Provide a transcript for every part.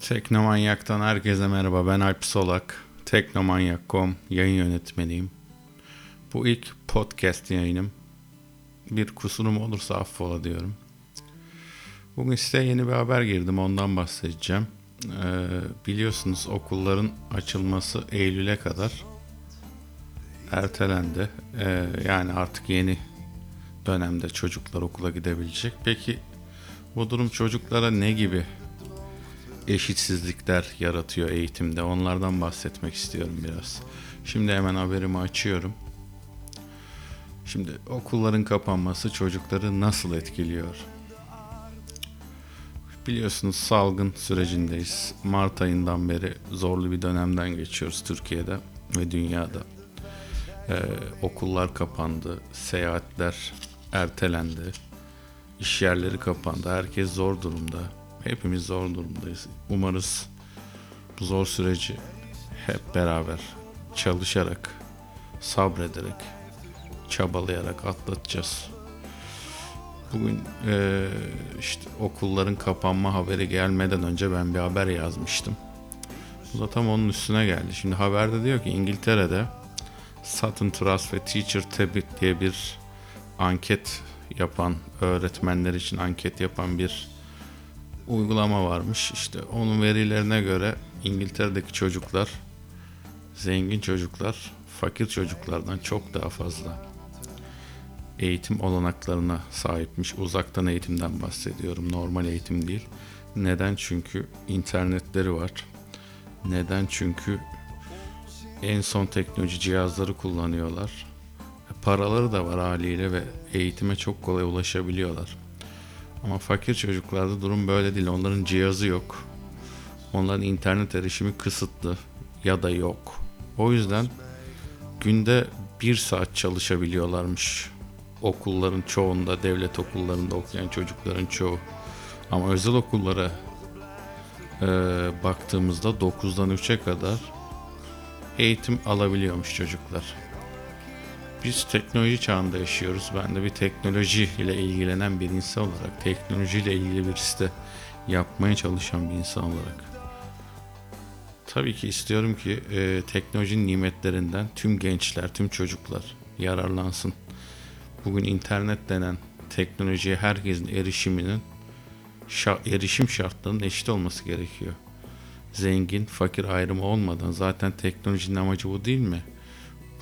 Teknomanyak'tan herkese merhaba. Ben Alp Solak. Teknomanyak.com yayın yönetmeniyim. Bu ilk podcast yayınım. Bir kusurum olursa affola diyorum. Bugün size yeni bir haber girdim. Ondan bahsedeceğim. Ee, biliyorsunuz okulların açılması Eylül'e kadar ertelendi. Ee, yani artık yeni dönemde çocuklar okula gidebilecek. Peki bu durum çocuklara ne gibi eşitsizlikler yaratıyor eğitimde. Onlardan bahsetmek istiyorum biraz. Şimdi hemen haberimi açıyorum. Şimdi okulların kapanması çocukları nasıl etkiliyor? Biliyorsunuz salgın sürecindeyiz. Mart ayından beri zorlu bir dönemden geçiyoruz Türkiye'de ve dünyada. Ee, okullar kapandı, seyahatler ertelendi, iş yerleri kapandı. Herkes zor durumda. Hepimiz zor durumdayız. Umarız bu zor süreci hep beraber çalışarak, sabrederek, çabalayarak atlatacağız. Bugün e, işte okulların kapanma haberi gelmeden önce ben bir haber yazmıştım. Bu da tam onun üstüne geldi. Şimdi haberde diyor ki İngiltere'de Sutton Trust ve Teacher Tabit diye bir anket yapan, öğretmenler için anket yapan bir uygulama varmış. İşte onun verilerine göre İngiltere'deki çocuklar zengin çocuklar fakir çocuklardan çok daha fazla eğitim olanaklarına sahipmiş. Uzaktan eğitimden bahsediyorum. Normal eğitim değil. Neden? Çünkü internetleri var. Neden? Çünkü en son teknoloji cihazları kullanıyorlar. Paraları da var haliyle ve eğitime çok kolay ulaşabiliyorlar. Ama fakir çocuklarda durum böyle değil. Onların cihazı yok. Onların internet erişimi kısıtlı ya da yok. O yüzden günde bir saat çalışabiliyorlarmış. Okulların çoğunda, devlet okullarında okuyan çocukların çoğu. Ama özel okullara e, baktığımızda 9'dan 3'e kadar eğitim alabiliyormuş çocuklar. Biz teknoloji çağında yaşıyoruz. Ben de bir teknoloji ile ilgilenen bir insan olarak, teknoloji ile ilgili bir site yapmaya çalışan bir insan olarak. Tabii ki istiyorum ki e, teknolojinin nimetlerinden tüm gençler, tüm çocuklar yararlansın. Bugün internet denen teknolojiye herkesin erişiminin erişim şartlarının eşit olması gerekiyor. Zengin, fakir ayrımı olmadan zaten teknolojinin amacı bu değil mi?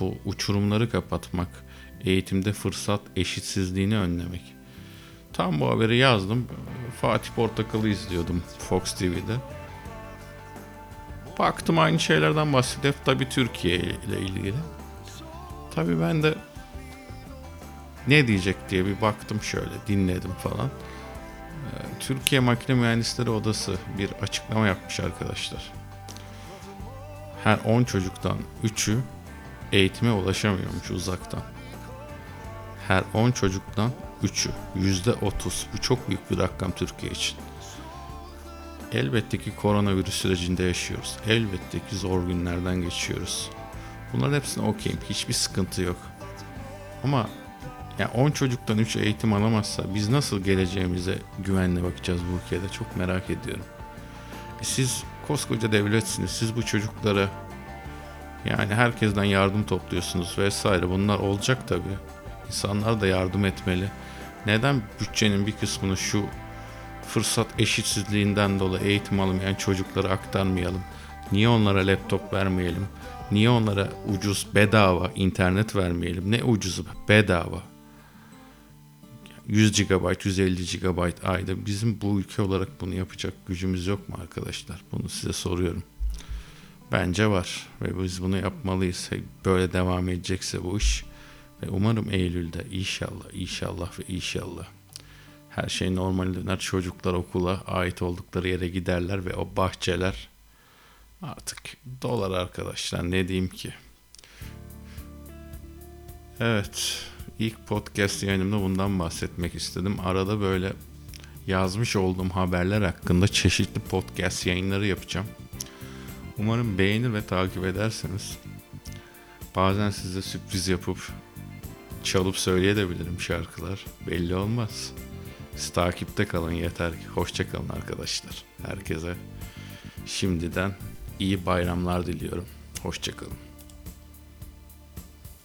Bu uçurumları kapatmak, eğitimde fırsat eşitsizliğini önlemek. Tam bu haberi yazdım. Fatih Portakal'ı izliyordum Fox TV'de. Baktım aynı şeylerden bahsediyor. Tabii Türkiye ile ilgili. Tabii ben de ne diyecek diye bir baktım şöyle dinledim falan. Ee, Türkiye Makine Mühendisleri Odası bir açıklama yapmış arkadaşlar. Her 10 çocuktan 3'ü eğitime ulaşamıyormuş uzaktan. Her 10 çocuktan 3'ü %30 bu çok büyük bir rakam Türkiye için. Elbette ki koronavirüs sürecinde yaşıyoruz. Elbette ki zor günlerden geçiyoruz. Bunların hepsine okeyim. Hiçbir sıkıntı yok. Ama yani 10 çocuktan 3 eğitim alamazsa biz nasıl geleceğimize güvenle bakacağız bu ülkede çok merak ediyorum. E siz koskoca devletsiniz. Siz bu çocuklara yani herkesten yardım topluyorsunuz vesaire. Bunlar olacak tabi. İnsanlar da yardım etmeli. Neden bütçenin bir kısmını şu fırsat eşitsizliğinden dolayı eğitim alamayan çocuklara aktarmayalım? Niye onlara laptop vermeyelim? Niye onlara ucuz bedava internet vermeyelim? Ne ucuzu bedava. 100 GB, 150 GB ayda bizim bu ülke olarak bunu yapacak gücümüz yok mu arkadaşlar? Bunu size soruyorum. Bence var ve biz bunu yapmalıyız. Böyle devam edecekse bu iş ve umarım Eylül'de inşallah, inşallah ve inşallah her şey normal döner. Çocuklar okula ait oldukları yere giderler ve o bahçeler artık dolar arkadaşlar ne diyeyim ki. Evet ilk podcast yayınımda bundan bahsetmek istedim. Arada böyle yazmış olduğum haberler hakkında çeşitli podcast yayınları yapacağım. Umarım beğenir ve takip ederseniz. Bazen size sürpriz yapıp çalıp söyleyebilirim şarkılar. Belli olmaz. Siz takipte kalın yeter ki. Hoşça kalın arkadaşlar. Herkese şimdiden iyi bayramlar diliyorum. Hoşça kalın.